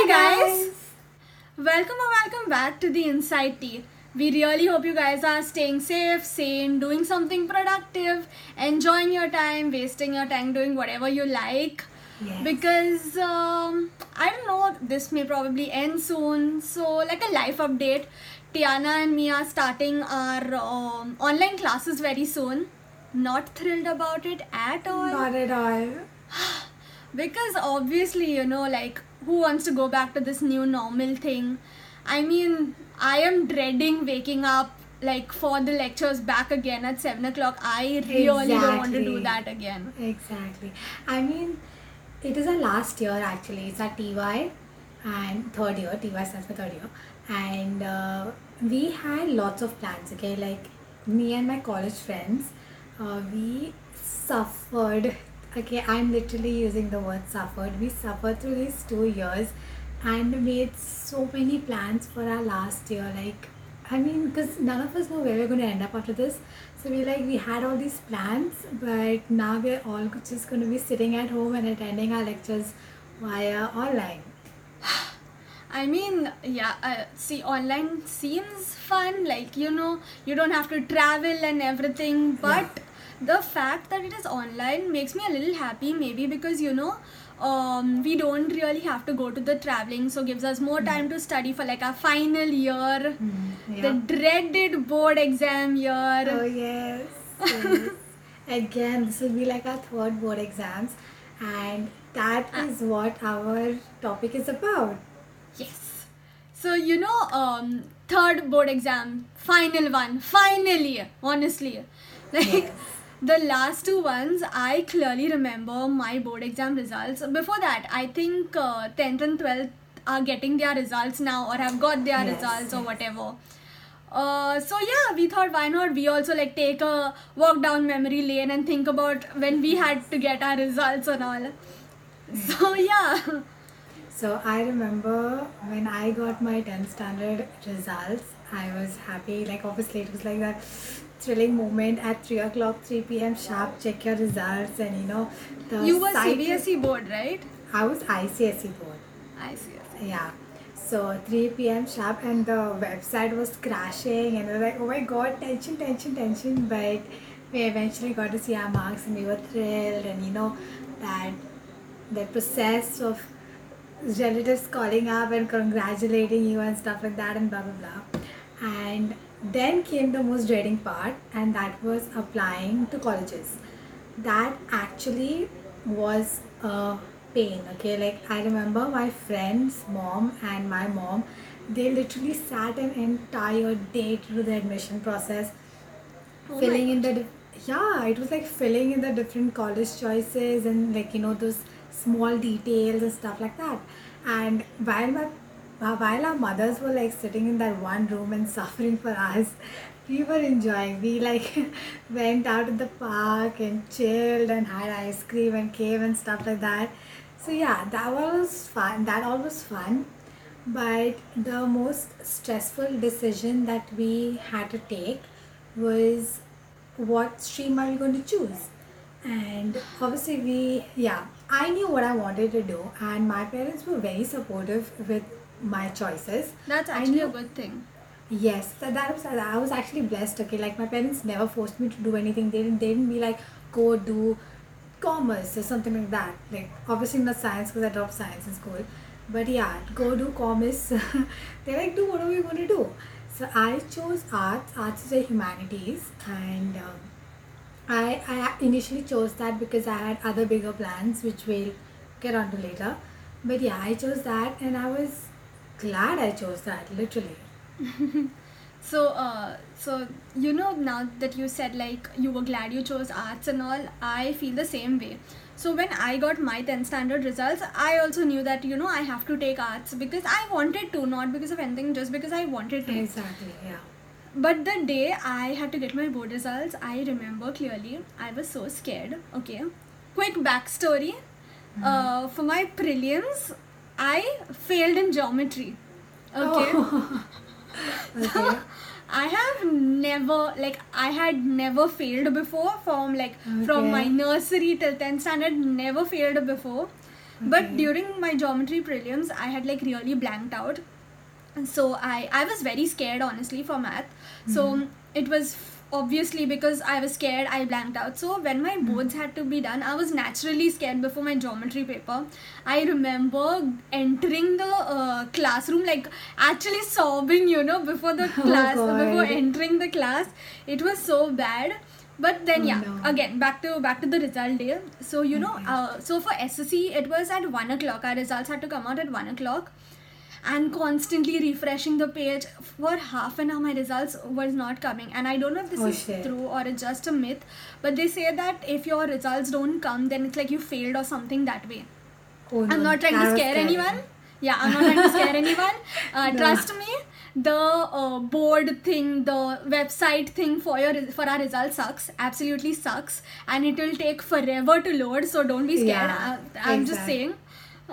Hey guys! Welcome or welcome back to the Insight Tea. We really hope you guys are staying safe, sane, doing something productive, enjoying your time, wasting your time doing whatever you like. Yes. Because um, I don't know, this may probably end soon. So, like a life update, Tiana and me are starting our um, online classes very soon. Not thrilled about it at all Not at all. because obviously you know like who wants to go back to this new normal thing i mean i am dreading waking up like for the lectures back again at 7 o'clock i really don't want to do that again Exactly. I mean, it is our last year actually. It's our TY and third year. TY stands for third year. And uh, we had lots of plans, okay? Like me and my college friends, uh, we suffered. Okay, I'm literally using the word suffered. We suffered through these two years and made so many plans for our last year. Like, I mean, because none of us know where we're going to end up after this. So we like we had all these plans, but now we're all just going to be sitting at home and attending our lectures via online. i mean yeah uh, see online seems fun like you know you don't have to travel and everything but the fact that it is online makes me a little happy maybe because you know um, we don't really have to go to the traveling so gives us more time to study for like our final year the dreaded board exam year Oh yes. yes. Again, this will be like our third board exams, and that is what our topic is about. yes so you know um, third board exam final one finally honestly like Yes. The last two ones i clearly remember my board exam results. Before that i think uh, 10th and 12th are getting their results now or have got their Yes, results or whatever. Uh, so yeah we thought why not we also like take a walk down memory lane and think about when we had to get our results and all. So yeah. So I remember when I got my 10th standard results, I was happy. Like obviously it was like that thrilling moment at 3 o'clock, 3 p.m. sharp, check your results and you know the you were cbse board right I was ICSE board. i see I see. Yeah. So 3 p.m. sharp and the website was crashing and we were like, oh my god, tension, tension, tension. But we eventually got to see our marks and we were thrilled and you know that the process of relatives calling up and congratulating you and stuff like that and blah blah blah. And then came the most dreading part and that was applying to colleges. That actually was a pain, okay? Like I remember my friend's mom and my mom, they literally sat an entire day through the admission process Oh filling in the yeah it was like filling in the different college choices and like you know those small details and stuff like that and while my while our mothers were like sitting in that one room and suffering for us we were enjoying. We like went out in the park and chilled and had ice cream and cave and stuff like that. So yeah that was fun. That all was fun. But the most stressful decision that we had to take was what stream are we going to choose? And obviously we yeah i knew what i wanted to do and my parents were very supportive with my choices That's actually a good thing. Yes, that, that was I was actually blessed. Okay, like my parents never forced me to do anything. They didn't they didn't be like go do commerce or something like that. Like obviously not science because I dropped science in school. But yeah, go do commerce. They're like do whatever you want to do. So I chose arts. Arts is a humanities, and um, I I initially chose that because I had other bigger plans which we'll get onto later. But yeah, I chose that, and I was glad I chose that. Literally. So, uh, so you know now that you said like you were glad you chose arts and all, I feel the same way. So when I got my 10th standard results, I also knew that you know I have to take arts because I wanted to, not because of anything, just because I wanted to. Exactly, yeah. But the day I had to get my board results, I remember clearly. I was so scared. Okay, quick backstory. Uh, for my prelims, I failed in geometry. Okay. Oh. okay. I have never like I had never failed before from like from my nursery till 10th standard never failed before But during my geometry prelims, I had like really blanked out. And so I, I was very scared honestly for math. So Mm-hmm. it was obviously because I was scared, I blanked out. So when my Mm-hmm. boards had to be done, I was naturally scared before my geometry paper. I remember entering the uh, classroom, like actually sobbing, you know, before the Oh, class, before entering the class. It was so bad. But then Oh, yeah, no. again back to back to the result day. So you know, uh, so for SSC it was at one o'clock. Our results had to come out at one o'clock, and constantly refreshing the page for half an hour. My results was not coming, and I don't know if this Oh, is shit. true or it's just a myth. But they say that if your results don't come, then it's like you failed or something that way. Oh, no, I'm not trying that to scare anyone. Yeah, I'm not trying to scare anyone. Uh, No. Trust me, the uh, board thing, the website thing for your for our results sucks. Absolutely sucks, and it will take forever to load. So don't be scared. Yeah, I, I'm just exactly. saying.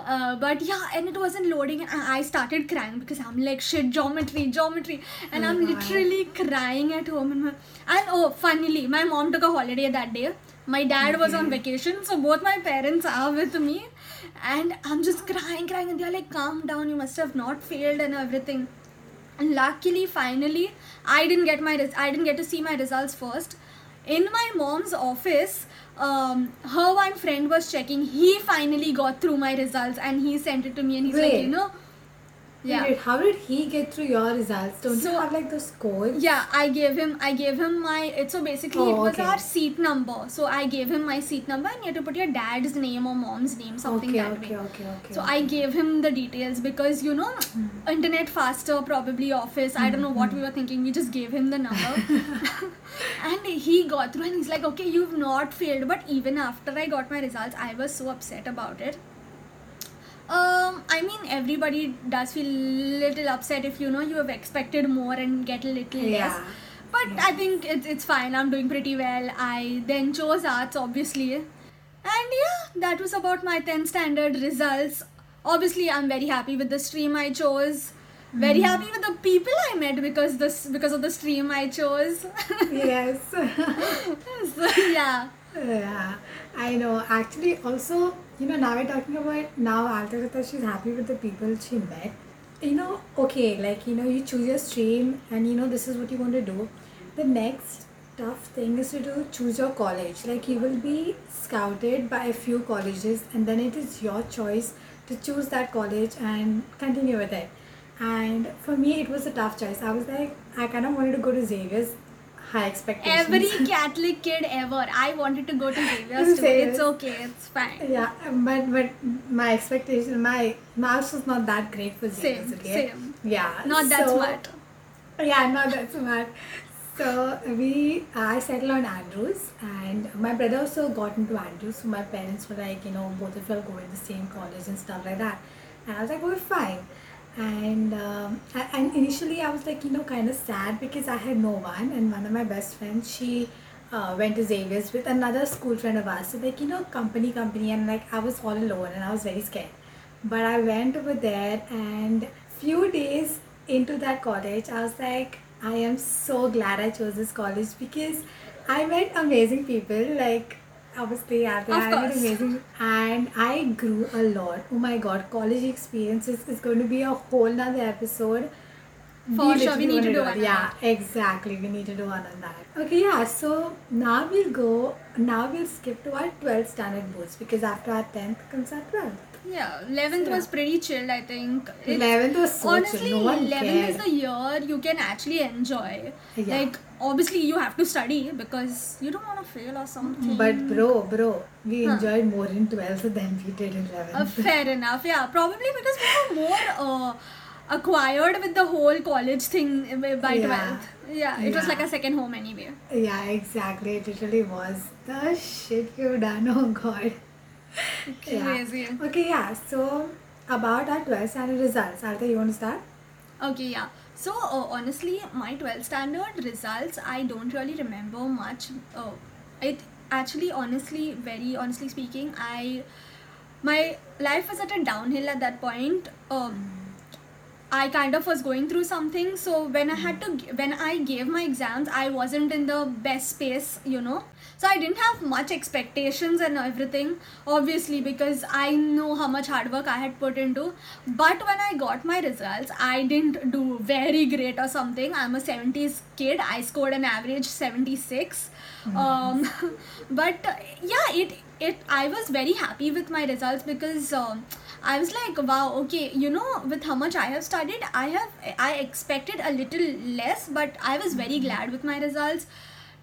Uh, but yeah, and it wasn't loading, and I started crying because I'm like shit geometry, geometry, and Oh, I'm literally crying at home. And, my, and oh, funnily, my mom took a holiday that day. My dad was on vacation, so both my parents are with me, and I'm just crying, crying, and they're like, "Calm down, you must have not failed and everything." And luckily, finally, I didn't get my res- I didn't get to see my results first. In my mom's office, um, her one friend was checking. He finally got through my results, and he sent it to me, and he's like, you know, yeah. Wait, how did he get through your results? Don't So- you have like those codes? Yeah, I gave him. I gave him my. So basically, Oh, it was okay. our seat number. So I gave him my seat number, and you have to put your dad's name or mom's name, something okay, that okay, way. okay, okay. So I gave him the details because you know, mm-hmm. internet faster, probably office. I don't know what we mm-hmm. were thinking. We just gave him the number, and he got through. And he's like, "Okay, you've not failed." But even after I got my results, I was so upset about it. Um, I mean, everybody does feel little upset if you know you have expected more and get a little less. But Yeah. I think it's it's fine. I'm doing pretty well. I then chose arts, obviously, and yeah, that was about my 10th standard results. Obviously, I'm very happy with the stream I chose. Very Mm-hmm. happy with the people I met because this because of the stream I chose. yes. so yeah. yeah, I know. Actually, also, you know, now we're talking about now Altarita, she's happy with the people she met. You know, okay, like, you know, you choose your stream and you know, this is what you want to do. The next tough thing is to do choose your college. Like, you will be scouted by a few colleges and then it is your choice to choose that college and continue with it. And for me, it was a tough choice. I was like, I kind of wanted to go to Xavier's. High expectations. Every Catholic kid ever. I wanted to go to Xavier's too. It's okay. It's fine. Yeah, but but my expectation, my marks was not that great for Xavier's. Same, Okay? same. Yeah. Not that so- smart. Yeah, not that smart. So we, I settled on Andrews, and my brother also got into Andrews. So my parents were like, you know, both of you are going to the same college and stuff like that. And I was like, we're fine. And um, and initially I was like, you know, kind of sad because I had no one, and one of my best friends, she uh, went to Xavier's with another school friend of ours. So like, you know, company, company, and like I was all alone, and I was very scared. But I went over there, and few days into that college, I was like, I am so glad I chose this college because I met amazing people. Like, obviously, I Of I met course. amazing, and I grew a lot. Oh my god, college experiences is going to be a whole nother episode. For sure, we need to do one on Yeah, exactly. We need to do one on that. Okay, yeah. So now we'll go. Now we'll skip to our 12th standard boards because after our 10th comes our 12th. Yeah, 11th Yeah. was pretty chilled, I think. It's- 11th was so honestly, chill. No one 11th is the year you can actually enjoy. Yeah. Like, obviously, you have to study because you don't want to fail or something. But bro, bro, we Huh. enjoyed more in 12th than we did in Uh, 11th. fair enough, yeah. Probably because we were more uh, acquired with the whole college thing uh, by Yeah. 12th. Yeah, it was like a second home anyway. yeah, exactly. It literally was. The shit you've done, oh god. Yeah. Okay, yeah. So about our 12th standard results. Artha, you want to start? Okay, yeah. So uh, honestly, my 12th standard results, I don't really remember much. Uh, it actually, honestly, very honestly speaking, I my life was at a downhill at that point. Um, I kind of was going through something. So when I had to, when I gave my exams, I wasn't in the best space, you know. So I didn't have much expectations and everything, obviously, because I know how much hard work I had put into. But when I got my results, I didn't do very great or something. I'm a 70s kid. I scored an average 76. Um, but uh, yeah, it it I was very happy with my results because. Um, I was like, wow, okay, you know, with how much I have studied, I have I expected a little less, but I was very glad with my results.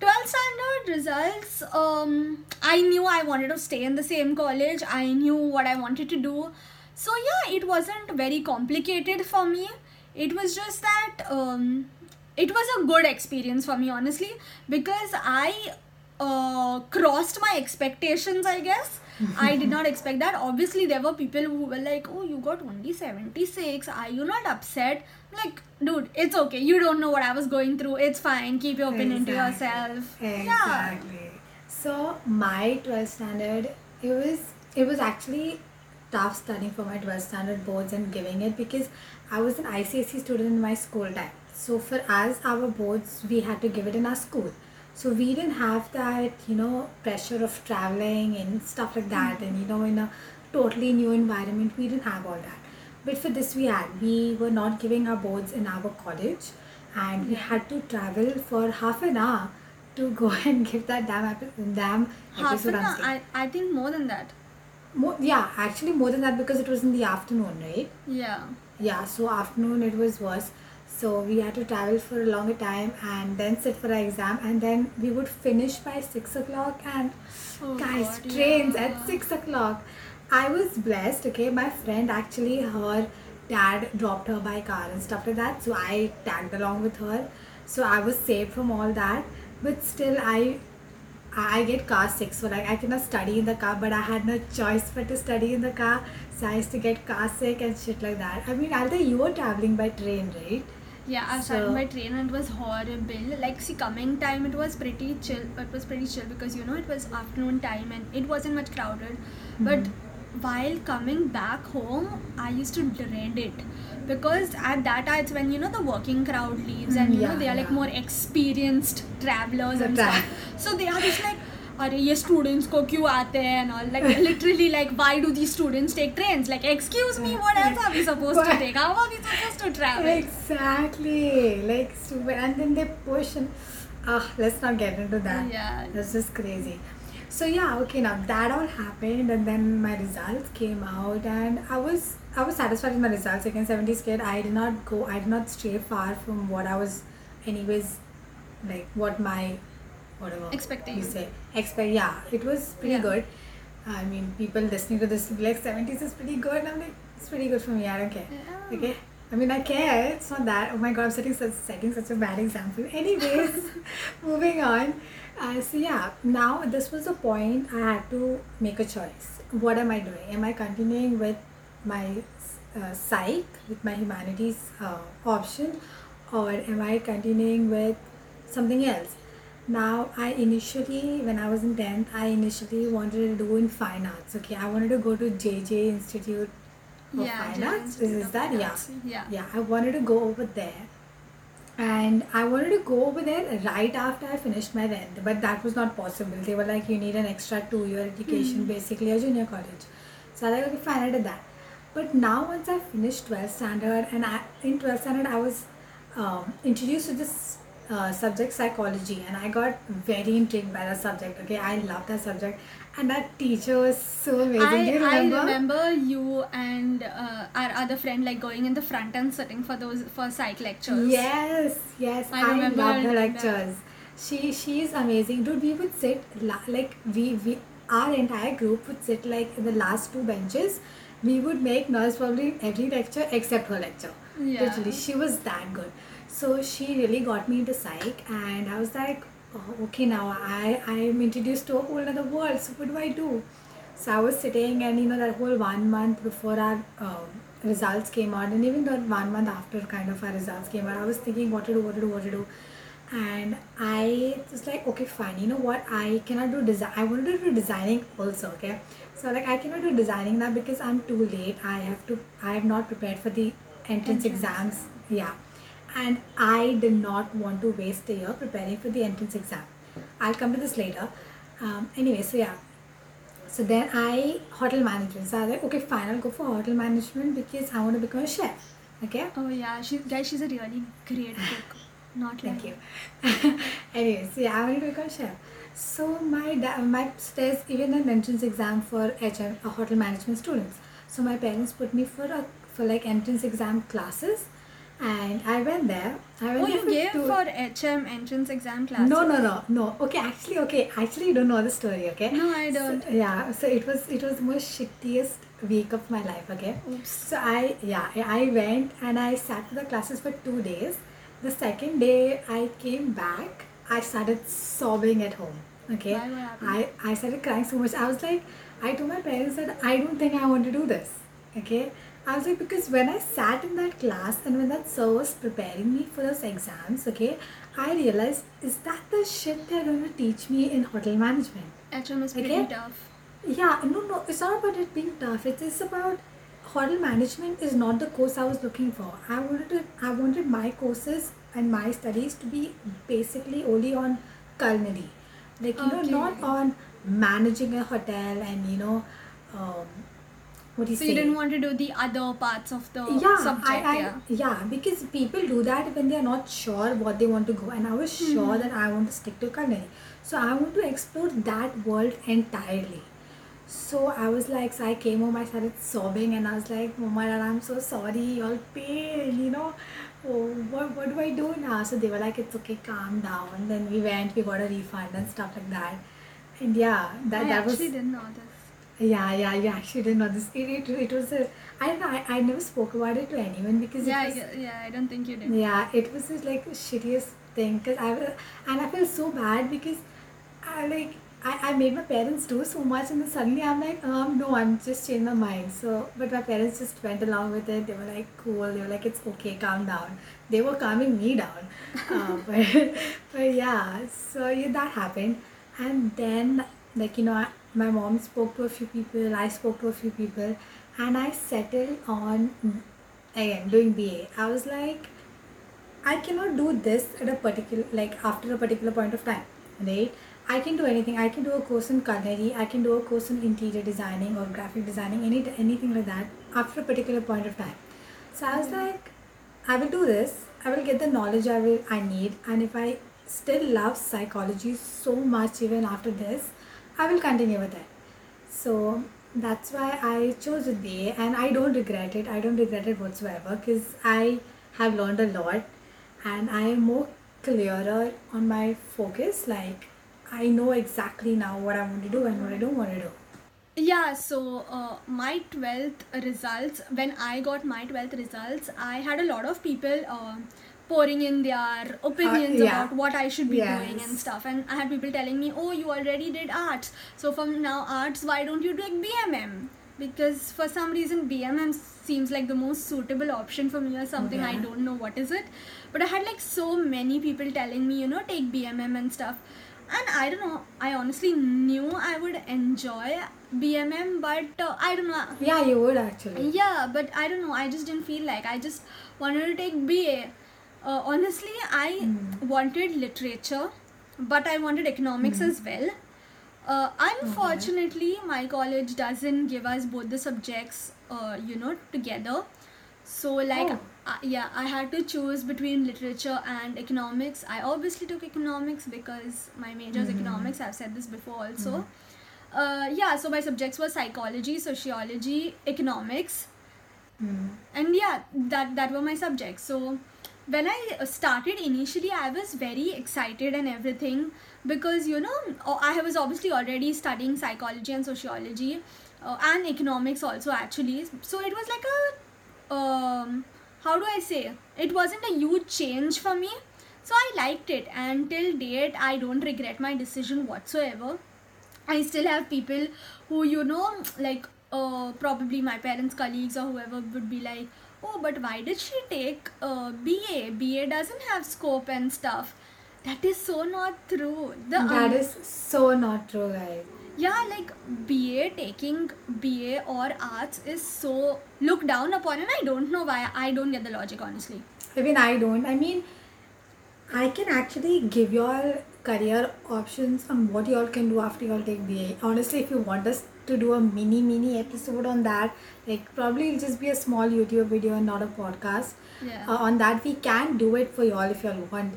12th standard results, um, I knew I wanted to stay in the same college. I knew what I wanted to do. So yeah, it wasn't very complicated for me. It was just that um, it was a good experience for me, honestly, because I uh, crossed my expectations, I guess. I did not expect that. Obviously, there were people who were like, Oh, you got only 76. Are you not upset? Like, dude, it's okay. You don't know what I was going through. It's fine. Keep your opinion to Exactly. yourself. Yeah. Exactly. So my 12th standard, it was it was actually tough studying for my 12th standard boards and giving it because I was an ICSE student in my school time. So for us, our boards we had to give it in our school. So we didn't have that, you know, pressure of traveling and stuff like that, mm-hmm. and you know, in a totally new environment, we didn't have all that. But for this, we had. We were not giving our boards in our college, and we mm-hmm. had to travel for half an hour to go and give that damn damn Half an hour. I, I think more than that. More, yeah, actually more than that because it was in the afternoon, right? Yeah. Yeah, so afternoon it was worse. So we had to travel for a longer time and then sit for our exam and then we would finish by six o'clock and Oh guys God, trains yeah. at six o'clock. I was blessed, okay. My friend actually her dad dropped her by car and stuff like that. So I tagged along with her. So I was saved from all that. But still I I get car sick, so like I cannot study in the car, but I had no choice but to study in the car. So I used to get car sick and shit like that. I mean, Alta, you were traveling by train, right? Yeah, I So- started by train and it was horrible. Like, see, coming time it was pretty chill. It was pretty chill because you know it was afternoon time and it wasn't much crowded. But hmm. while coming back home, I used to dread it because at that time it's when you know the working crowd leaves hmm, and you know they are like more experienced travelers The and tra- stuff. So they are just like. अरे ये students को क्यों आते हैं and all like literally like why do these students take trains like excuse me what else are we supposed to What? take how are we supposed to travel Exactly. Like stupid. And then they push and ah, let's not get into that. Yeah. That's just crazy. So yeah, okay. Now that all happened, and then my results came out, and I was I was satisfied with my results. Again, 70s kid. I did not go. I did not stray far from what I was, anyways, like what my whatever Expecting. you say expect. Yeah, it was pretty Yeah. good. I mean, people listening to this will be like 70s is pretty good. I'm like, it's pretty good for me. I don't care. Yeah. Okay. I mean, I care. It's not that. Oh my god, I'm setting such, setting such a bad example. Anyways, moving on. Uh, so yeah, now this was a point I had to make a choice. What am I doing? Am I continuing with my uh, psych, with my humanities uh, option, or am I continuing with something else? Now, I initially, when I was in 10th, I initially wanted to do in fine arts. Okay, I wanted to go to JJ Institute of Yeah, Fine Jain Arts. Institute Is that? Yeah. Yeah. Yeah, I wanted to go over there. And I wanted to go over there right after I finished my 10th, but that was not possible. They were like, you need an extra two year education, Hmm. basically, a junior college. So I was like, okay, fine, I did that. But now, once I finished 12th standard, and I, in 12th standard, I was um, introduced to this uh, subject psychology, and I got very intrigued by that subject. Okay, I love that subject, and that teacher was so amazing. I, Do you I remember? remember you and uh, our other friend like going in the front and sitting for those for psych lectures. Yes, yes, I I, remember love that. lectures. She she is amazing, dude. We would sit like we we our entire group would sit like in the last two benches. We would make noise probably every lecture except her lecture. Yeah. Literally, she was that good. So she really got me into psych, and I was like, oh, okay, now I I am introduced to a whole other world. So what do I do? So I was sitting, and you know that whole one month before our um, results came out, and even the one month after kind of our results came out, I was thinking what to do, what to do, what to do, and I was like, okay, fine. You know what? I cannot do design. I wanted to do designing also. Okay, so like I cannot do designing now because I'm too late. I have to. I am not prepared for the entrance Entrance, exams. Yeah. And I did not want to waste a year preparing for the entrance exam. I'll come to this later. Um, anyway, so yeah. So then I hotel management. So I was like, okay, fine, I'll go for hotel management because I want to become a chef. Okay. Oh yeah, she guys, she's a really great cook. Not like Thank you. anyway, so yeah, I wanted to become a chef. So my da- my there's even an entrance exam for HM, hotel management students. So my parents put me for a for like entrance exam classes, and I went there. I went Oh, there you gave two- for HM entrance exam classes. no, no, no, no. Okay, actually, okay, actually, you don't know the story, okay? No, I don't. So, yeah, so it was it was the most shittiest week of my life, okay? Oops. So I yeah I I went and I sat for the classes for two days. The second day I came back, I started sobbing at home. Okay, Why? I I started crying so much. I was like, I told my parents that I don't think I want to do this. Okay, I was like because when I sat in that class and when that sir was preparing me for those exams, okay, I realized is that the shit they're going to teach me in hotel management? HM is pretty Okay. tough. Yeah, no, no, it's not about it being tough. It is about hotel management is not the course I was looking for. I wanted to, I wanted my courses and my studies to be basically only on culinary, like you know, not on managing a hotel and you know, um, what do you So you didn't want to do the other parts of the yeah, subject, I, I, yeah. yeah, because people do that when they are not sure what they want to go, and I was Hmm. sure that I want to stick to culinary. So I want to explore that world entirely. So I was like, so I came home, I started sobbing, and I was like, Mama, Dad, I'm so sorry, y'all pain, you know. Oh, what, what do I do now? So they were like, it's okay, calm down. Then we went, we got a refund and stuff like that. And yeah, that, I that was actually didn't know this. Yeah, yeah, you actually didn't know this. It, it, it was a, I don't know, I, I never spoke about it to anyone because Yeah, I it was, gue- yeah, I don't think you did. yeah, it was just like the shittiest thing. Cause I was, and I feel so bad because I like, I, I made my parents do so much and then suddenly I'm like, um, no, I'm just changed my mind. So, but my parents just went along with it. They were like, cool. They were like, it's okay, calm down. They were calming me down. uh, but, but yeah, so yeah, that happened. And then, like, you know, I, my mom spoke to a few people, I spoke to a few people, and I settled on, mm, again, doing BA. I was like, I cannot do this at a particular like after a particular point of time, right? I can do anything. I can do a course in culinary. I can do a course in interior designing or graphic designing, any anything like that after a particular point of time. So I was mm-hmm. like, I will do this. I will get the knowledge I will I need, and if I still love psychology so much even after this, I will continue with it. So that's why I chose it BA and I don't regret it. I don't regret it whatsoever because I have learned a lot and I am more clearer on my focus. Like I know exactly now what I want to do and what I don't want to do. Yeah, so uh, my 12th results, when I got my 12th results, I had a lot of people uh, pouring in their opinions yeah. about what I should be doing and stuff. And I had people telling me, oh, you already did arts. So from now, arts, why don't you do like BMM? Because for some reason, BMM seems like the most suitable option for me or something. I don't know what is it. But I had like so many people telling me, you know, take BMM and stuff. And I don't know, I honestly knew I would enjoy BMM, but uh, I don't know. Yeah, you would actually. Yeah, but I don't know. I just didn't feel like I just wanted to take BA. Uh, honestly, I Mm. wanted literature, but I wanted economics Mm. as well. Uh, unfortunately, my college doesn't give us both the subjects, uh, you know, together. So, like, Oh. uh, yeah, I had to choose between literature and economics. I obviously took economics because my major is Mhm. economics. I've said this before also. Uh, yeah, so my subjects were psychology, sociology, economics, Mm. and yeah, that that were my subjects. So when I started initially, I was very excited and everything because you know oh, I was obviously already studying psychology and sociology uh, and economics also actually. So it was like a um, how do I say? It wasn't a huge change for me. So I liked it, and till date, I don't regret my decision whatsoever. I still have people who, you know, like uh, probably my parents' colleagues or whoever would be like, oh, but why did she take uh, BA? BA doesn't have scope and stuff. That is so not true. The That um, is so not true, guys. yeah like ba taking ba or arts is so looked down upon and i don't know why i don't get the logic honestly I mean, I don't. I mean, I can actually give you all career options on what you all can do after you all take BA. Honestly, if you want us to do a mini mini episode on that, like probably it'll just be a small YouTube video and not a podcast. Yeah. Uh, on that, we can do it for you all if you want,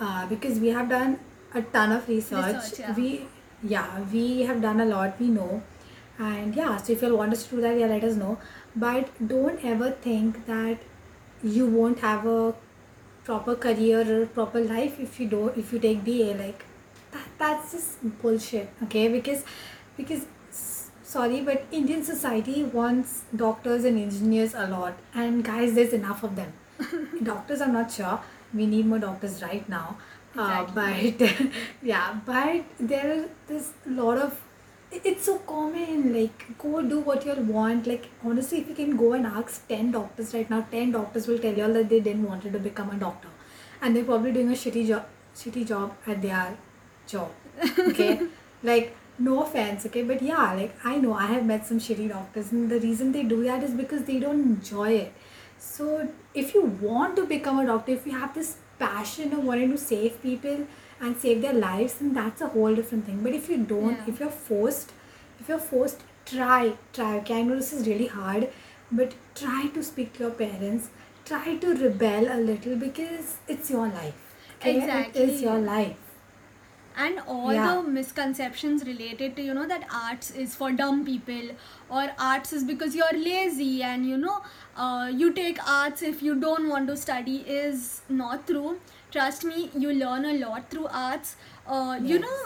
uh, because we have done a ton of research. Research, yeah. We yeah we have done a lot. We know, and yeah. So if you want us to do that, yeah, let us know. But don't ever think that you won't have a proper career or proper life if you don't if you take BA like that, that's just bullshit okay because because sorry but Indian society wants doctors and engineers a lot. And guys there's enough of them. Doctors I'm not sure. We need more doctors right now. Uh, but yeah but there is this lot of it's so common. Like go do what you want. Like honestly if you can go and ask 10 doctors right now 10 doctors will tell you all that they didn't wanted to become a doctor. And they're probably doing a shitty job shitty job at their job. Okay? Like no offense okay but yeah like i know i have met some shitty doctors and the reason they do that is because they don't enjoy it. So if you want to become a doctor if you have this passion of wanting to save people and save their lives then that's a whole different thing. But if you don't Yeah. if you're forced if you're forced try try. Okay i know this is really hard but try to speak to your parents. Try to rebel a little because it's your life. Okay? it is your life and all Yeah. the misconceptions related to you know that arts is for dumb people or arts is because you're lazy and you know uh, you take arts if you don't want to study is not true. Trust me you learn a lot through arts. Uh, you know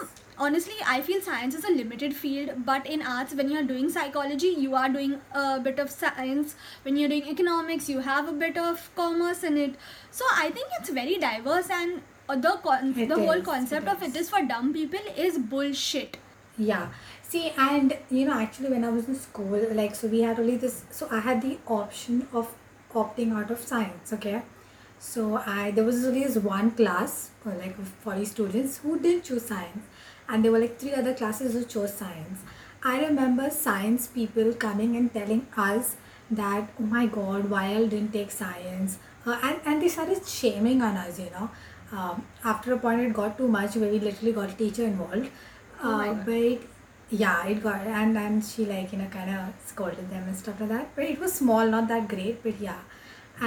honestly i feel science is a limited field but in arts when you're doing psychology you are doing a bit of science. When you're doing economics you have a bit of commerce in it. So i think it's very diverse and the con- It the whole concept of it is. is for dumb people is bullshit Yeah. See, and you know, actually, when I was in school, like, so we had only this. So I had the option of opting out of science. Okay. So I there was only this one class, or like of forty students who didn't choose science, and there were like three other classes who chose science. I remember science people coming and telling us that oh my god, why I didn't take science, uh, and and they started shaming on us. You know, um, after a point it got too much where we literally got a teacher involved. Oh Uh, God. but yeah, it got and and she like you know kind of scolded them and stuff like that. But it was small, not that great. But yeah,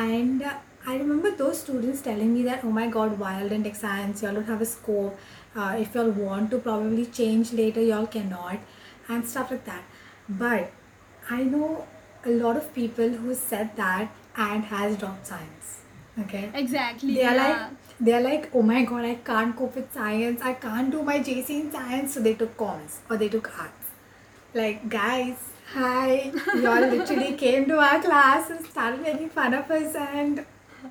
and uh, I remember those students telling me that oh my god, wild and take science, y'all don't have a scope. Uh, if y'all want to probably change later, y'all cannot, and stuff like that. But I know a lot of people who said that and has dropped science. Okay exactly they are yeah. like they're like oh my god i can't cope with science i can't do my jc in science so they took commerce or they took arts like guys hi y'all literally came to our class and started making fun of us and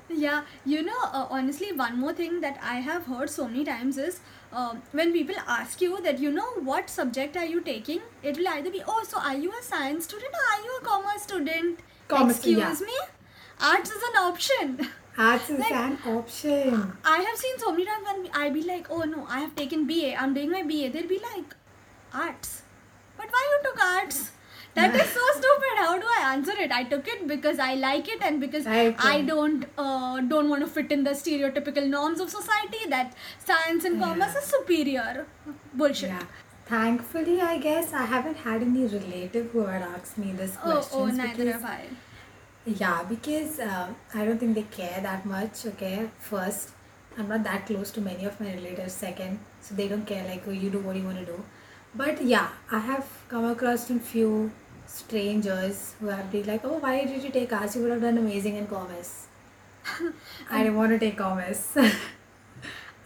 Yeah, you know, uh, honestly, one more thing that I have heard so many times is um when people ask you that, you know, what subject are you taking, it will either be, oh, so are you a science student or are you a commerce student? Commerce, Excuse yeah. me? Arts is an option. arts is Like- an option I have seen so many times when I be like, oh no, I have taken BA, I'm doing my BA. They'll be like, arts. But why you took arts? That is so stupid. How do I answer it? I took it because I like it and because Right. I don't uh, don't want to fit in the stereotypical norms of society that science and commerce Yeah. is superior. Bullshit. yeah thankfully i guess i haven't had any relative who had asked me this Oh, question oh, neither have I. Yeah, because uh, I don't think they care that much. Okay, first, I'm not that close to many of my relatives. Second, so they don't care. Like, oh, you do what you want to do. But yeah, I have come across some few strangers who have been like, oh, why did you take arts? You would have done amazing in commerce. I don't want to take commerce.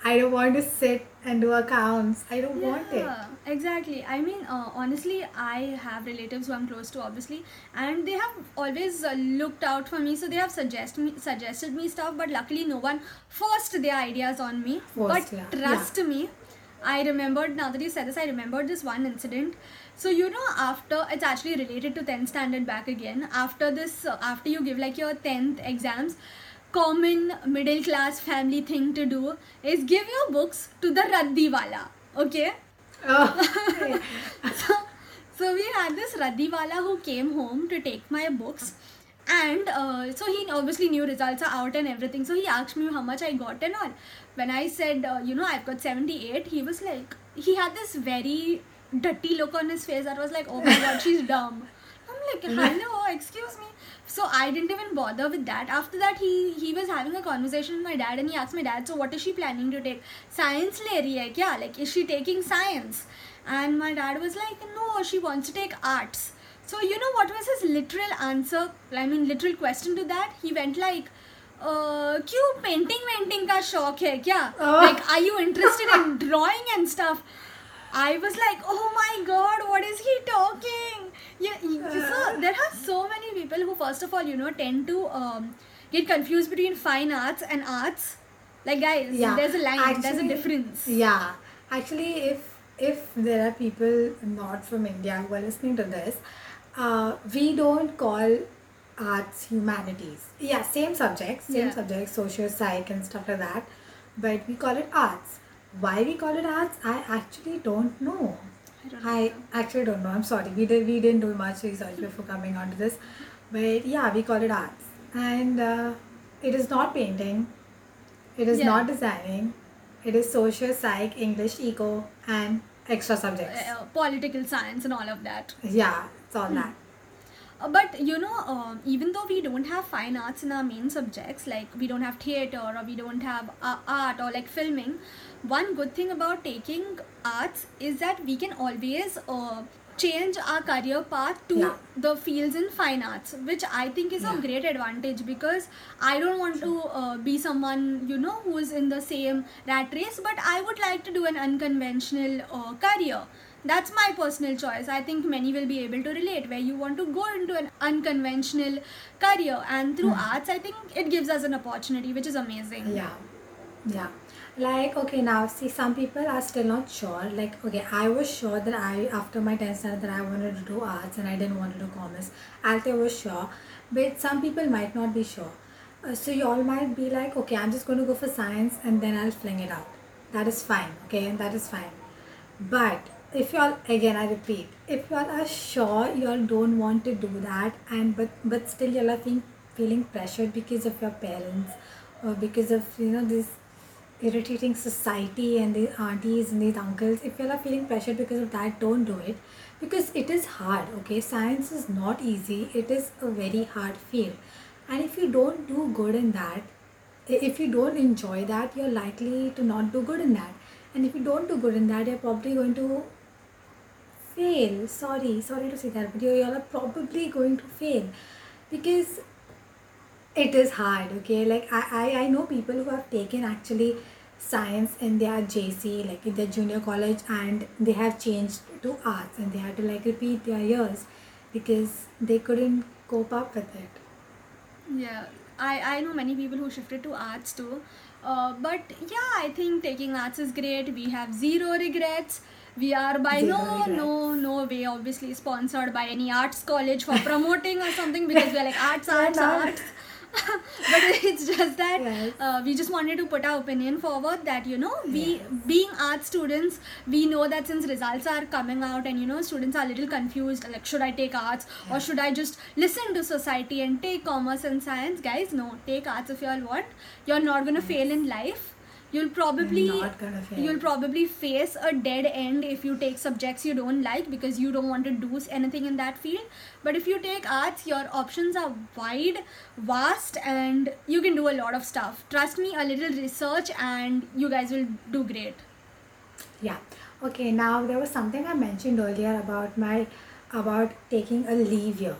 I don't want to sit and do accounts. I don't want it. Yeah, exactly. I mean, uh, honestly, I have relatives who I'm close to, obviously, and they have always uh, looked out for me. So they have suggest me, suggested me stuff, but luckily, no one forced their ideas on me. Forced, but yeah. trust me, I remembered. Now that you said this, I remembered this one incident. So you know, after it's actually related to 10th standard back again. After this, uh, after you give like your 10th exams, common middle class family thing to do is give your books to the raddi wala. Okay Oh, so, so we had this Radiwala who came home to take my books. And uh, so he obviously knew results are out and everything. So he asked me how much I got and all. When I said, uh, you know, I've got 78, he was like, he had this very dirty look on his face that was like, oh my god, she's dumb. I'm like, hello, excuse me So I didn't even bother with that. After that, he he was having a conversation with my dad, and he asked my dad, so what is she planning to take? Science le rahi hai kya? Like, is she taking science? And my dad was like, no, she wants to take arts. So you know what was his literal answer? I mean, literal question to that. He went like. Uh, क्यों painting वेंटिंग का शौक है क्या Oh. Like are you interested in drawing and stuff I was like, oh my god, what is he talking? Yeah, so there are so many people who, first of all, you know, tend to um, get confused between fine arts and arts. Like, guys, yeah. there's a line, there's a difference. Yeah. Actually, if if there are people not from India who are listening to this, uh, we don't call arts humanities. Yeah, same subjects, same Yeah. subjects, social psych and stuff like that, but we call it arts. Why we call it arts, I actually don't know. I actually don't know. I'm sorry. We did we didn't do much research before coming onto this, but yeah, we call it arts, and uh, it is not painting. It is Yeah. not designing. It is social, psych, English, eco, and extra subjects. Uh, political science and all of that. Yeah, it's all that. But you know, um, even though we don't have fine arts in our main subjects, like we don't have theater or we don't have uh, art or like filming, one good thing about taking arts is that we can always uh, change our career path to Yeah. the fields in fine arts, which I think is Yeah. a great advantage because I don't want to uh, be someone you know who is in the same rat race, but I would like to do an unconventional uh, career. That's my personal choice. I think many will be able to relate where you want to go into an unconventional career, and through arts, I think it gives us an opportunity, which is amazing. Yeah, yeah. Like okay, now see, some people are still not sure. Like okay, I was sure that I after my tenth standard that I wanted to do arts and I didn't want to do commerce. I was sure, but some people might not be sure. Uh, so you all might be like, okay, I'm just going to go for science and then I'll fling it out. That is fine. Okay, and that is fine. But if y'all again I repeat, if y'all are sure y'all don't want to do that and but but still y'all are feeling feeling pressured because of your parents or because of you know this irritating society and the aunties and these uncles, if y'all are feeling pressured because of that, don't do it. Because it is hard, okay? Science is not easy, it is a very hard field. And if you don't do good in that, if you don't enjoy that, you're likely to not do good in that. And if you don't do good in that, you're probably going to fail. Sorry, sorry to say that, but you're, you're probably going to fail because it is hard okay like I, I i know people who have taken actually science in their jc like in their junior college and they have changed to arts and they had to like repeat their years because they couldn't cope up with it Yeah, I, I know many people who shifted to arts too. Uh, but yeah, I think taking arts is great. We have zero regrets. We are by no no no way obviously sponsored by any arts college for promoting or something because we're like arts arts arts. but it's just that Yes. uh, we just wanted to put our opinion forward that you know we Yes. being art students we know that since results are coming out and you know students are a little confused like should i take arts or should i just listen to society and take commerce and science? Guys no take arts if you all want. You're not going to fail in life you'll probably not gonna fail. you'll probably face a dead end if you take subjects you don't like because you don't want to do anything in that field but if you take arts your options are wide vast and you can do a lot of stuff trust me a little research and you guys will do great Yeah. Okay. Now there was something I mentioned earlier about my about taking a leave year.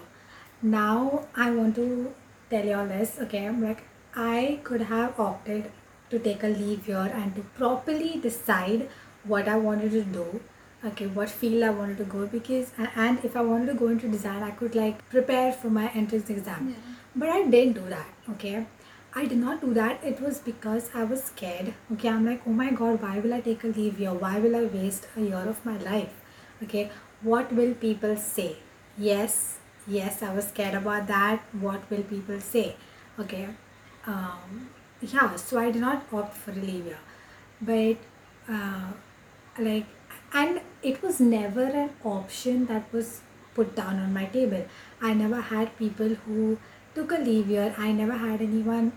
Now I want to tell you all this. Okay. I'm like I could have opted to take a leave year and to properly decide what I wanted to do. Okay, what field I wanted to go because and if I wanted to go into design, I could like prepare for my entrance exam. Yeah. But I didn't do that. Okay. I did not do that. It was because I was scared. Okay, I'm like, oh my god, why will I take a leave here? Why will I waste a year of my life? Okay, what will people say? Yes, yes, I was scared about that. What will people say? Okay, um, yeah, so I did not opt for a leave year. But, uh, like, and it was never an option that was put down on my table. I never had people who took a leave year. I never had anyone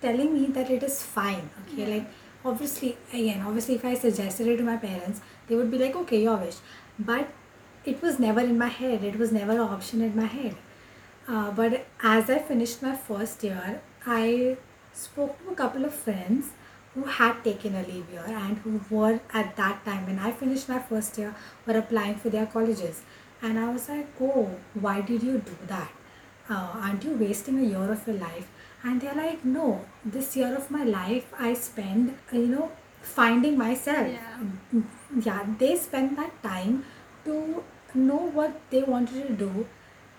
telling me that it is fine. Okay, Yeah. like obviously, again, obviously, if I suggested it to my parents, they would be like, okay, your wish. But it was never in my head. It was never an option in my head. Uh, but as I finished my first year, I spoke to a couple of friends who had taken a leave year and who were at that time when I finished my first year were applying for their colleges. And I was like, oh, why did you do that? Uh, aren't you wasting a year of your life? And they're like, no, this year of my life I spend, you know, finding myself. Yeah. Yeah, they spent that time to know what they wanted to do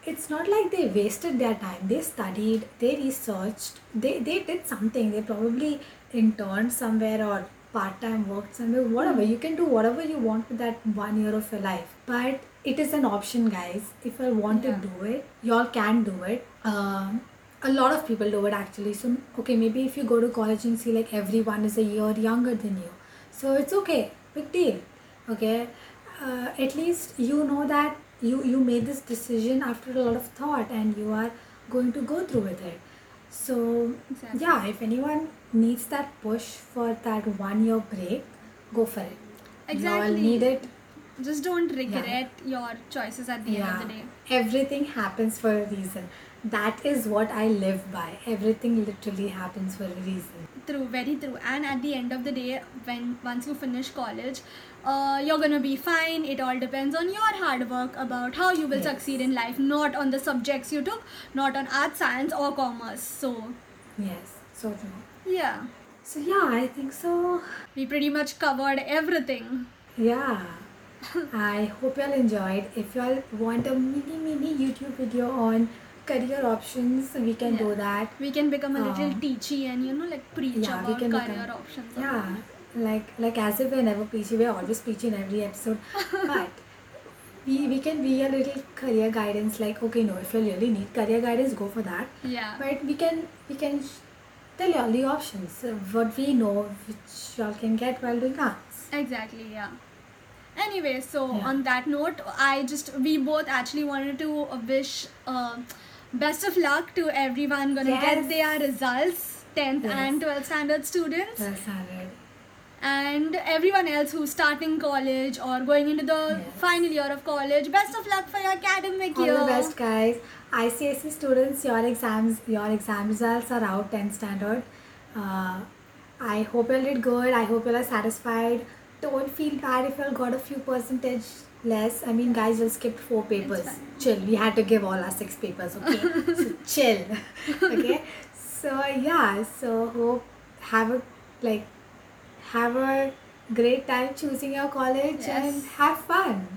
it's not like they wasted their time. They studied they researched they, they did something. They probably interned somewhere or part-time worked somewhere. Whatever you can do whatever you want with that one year of your life. But it is an option guys. If you want Yeah. to do it y'all can do it. Um, a lot of people do it actually. So okay maybe if you go to college and see like everyone is a year younger than you. So it's okay. Big deal. Okay? Uh, at least you know that you you made this decision after a lot of thought and you are going to go through with it. So Exactly. yeah if anyone needs that push for that one year break go for it. Exactly you all need it. Just don't regret your choices at the end of the day. everything happens for a reason that is what i live by everything literally happens for a reason True, very true. And at the end of the day, when once you finish college, uh, you're gonna be fine. It all depends on your hard work about how you will Yes. succeed in life, not on the subjects you took, not on art, science, or commerce. So, yes so true yeah, so yeah i think so we pretty much covered everything. Yeah. I hope y'all enjoyed. If y'all want a mini mini YouTube video on career options, we can do that. We can become a little Um, teachy and you know, like preach yeah, we about can career become- options. Yeah. Like like as if we're never preachy, we're always preachy in every episode. but we, we can be a little career guidance, like okay, no, if you really need career guidance, go for that. Yeah. But we can we can tell y'all the options, uh, what we know, which y'all can get while doing arts. Exactly, yeah. Anyway, so Yeah. on that note, I just we both actually wanted to wish uh, best of luck to everyone gonna Yes. get their results, tenth Yes. and twelfth standard students, Well standard and everyone else who's starting college or going into the Yes. final year of college. Best of luck for your academic All year. the best, guys. ICSE students, your exams, your exam results are out. 10th standard. Uh, I hope you all did good. I hope you are satisfied. Don't feel bad if you got a few percentage less. I mean, guys, you skipped four papers. Chill. We had to give all our six papers. Okay, so chill. okay. So yeah. So hope have a like have a great time choosing your college Yes. and have fun.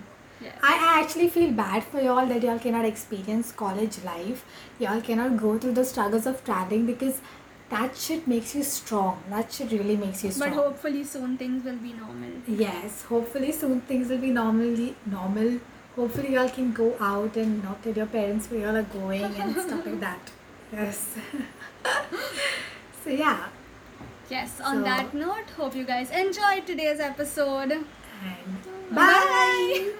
Yes. I I actually feel bad for y'all that y'all cannot experience college life. Y'all cannot go through the struggles of traveling because that shit makes you strong. That shit really makes you strong. but hopefully soon things will be normal. yes, hopefully soon things will be normally normal. Hopefully y'all can go out and not tell your parents where y'all are going and stuff like that. Yes. so yeah. Yes. On So- that note, hope you guys enjoyed today's episode. And Bye. bye.